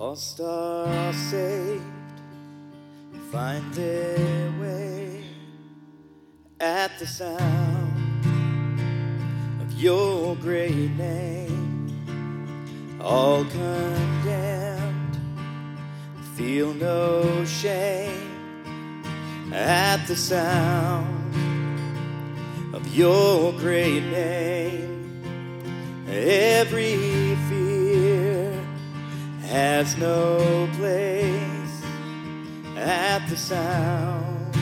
Lost are saved, find their way at the sound of your great name. All condemned, feel no shame at the sound of your great name. Every has no place at the sound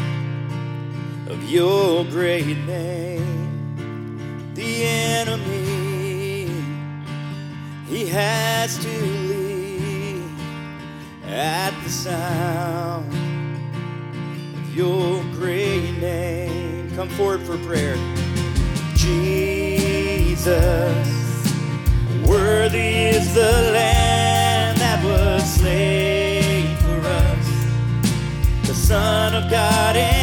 of your great name. The enemy, he has to leave at the sound of your great name. Come forward for prayer. Jesus, worthy is the Son of God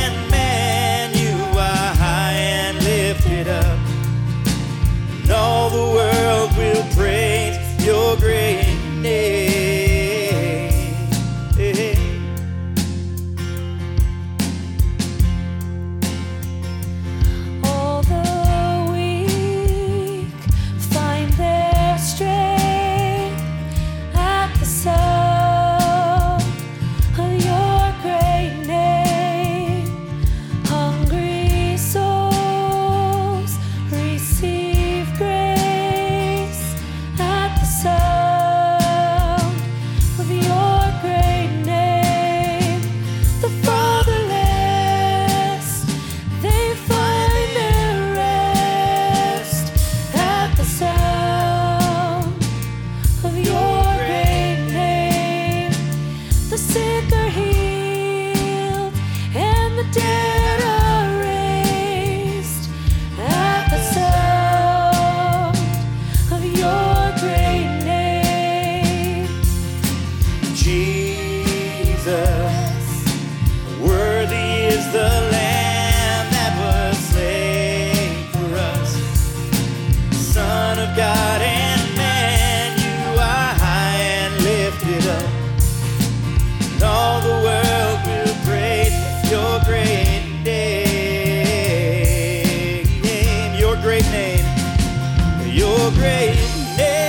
Your great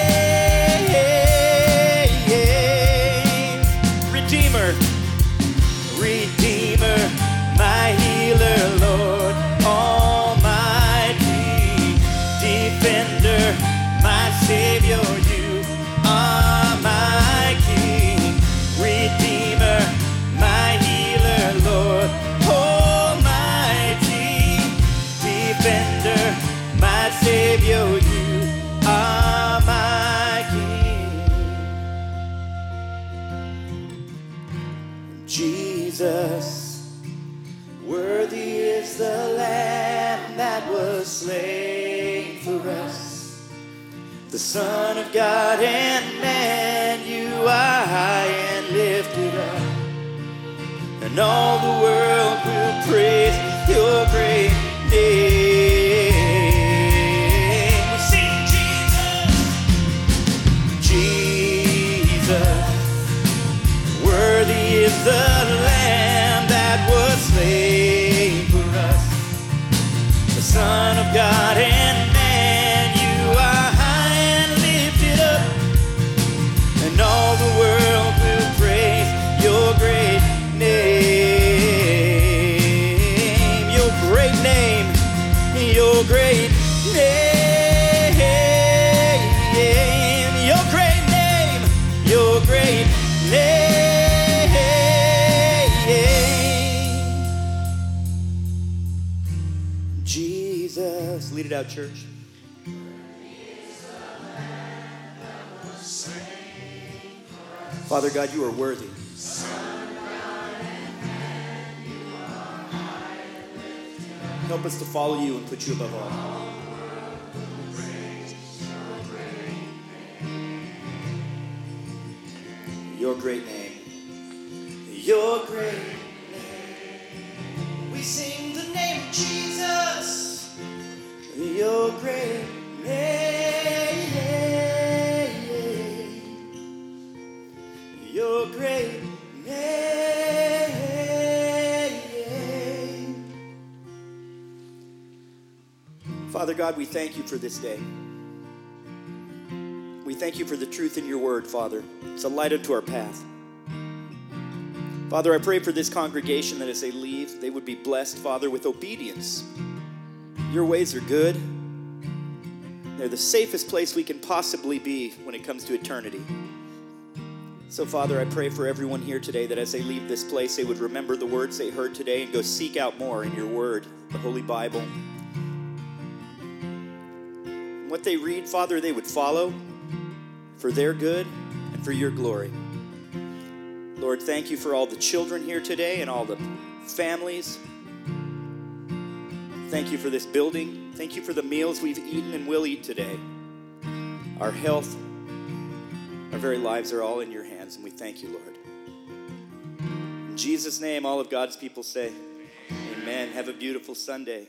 Jesus, worthy is the Lamb that was slain for us. The Son of God and man, you are high and lifted up. And all the world will praise your great name. Son of God Lead it out, church. Father God, you are worthy. Help us to follow you and put you above all. Your great name. Your great your great name. Father God, we thank you for this day. We thank you for the truth in your word, Father. It's a light unto our path. Father, I pray for this congregation that as they leave, they would be blessed, Father, with obedience. Your ways are good. They're the safest place we can possibly be when it comes to eternity. So, Father, I pray for everyone here today that as they leave this place, they would remember the words they heard today and go seek out more in your word, the Holy Bible. And what they read, Father, they would follow for their good and for your glory. Lord, thank you for all the children here today and all the families. Thank you for this building. Thank you for the meals we've eaten and will eat today. Our health, our very lives are all in your hands, and we thank you, Lord. In Jesus' name, all of God's people say, Amen. Have a beautiful Sunday.